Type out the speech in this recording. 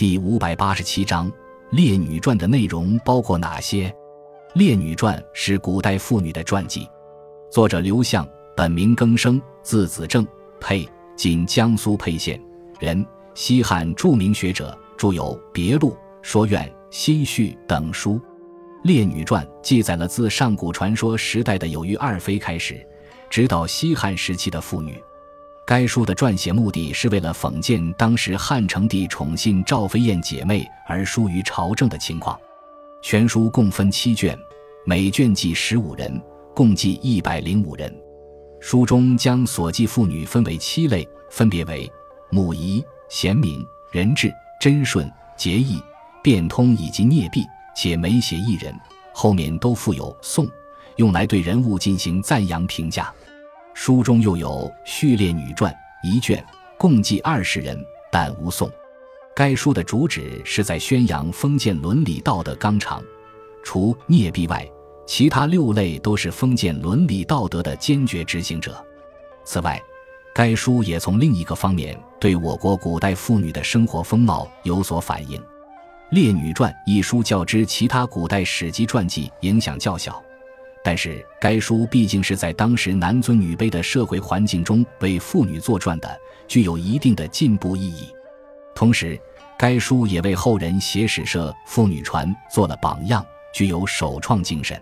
第五百八十七章《列女传》的内容包括哪些？《列女传》是古代妇女的传记，作者刘向，本名更生，字子正，沛（今江苏沛县）人，西汉著名学者，著有《别录》《说苑》《新序》等书。《列女传》记载了自上古传说时代的有虞二妃开始，直到西汉时期的妇女。该书的撰写目的是为了讽谏当时汉成帝宠信赵飞燕姐妹而疏于朝政的情况。全书共分七卷，每卷记十五人，共计一百零五人。书中将所记妇女分为七类，分别为母仪、贤明、仁智、贞顺、节义、变通以及聂婢，且每写一人，后面都附有颂，用来对人物进行赞扬评价。书中又有《序列女传》一卷，共计二十人，但无宋。该书的主旨是在宣扬封建伦理道德纲常，除聂婢外，其他六类都是封建伦理道德的坚决执行者。此外，该书也从另一个方面对我国古代妇女的生活风貌有所反映。《列女传》一书较之其他古代史籍传记影响较小。但是，该书毕竟是在当时男尊女卑的社会环境中为妇女作传的，具有一定的进步意义。同时，该书也为后人写史社妇女传做了榜样，具有首创精神。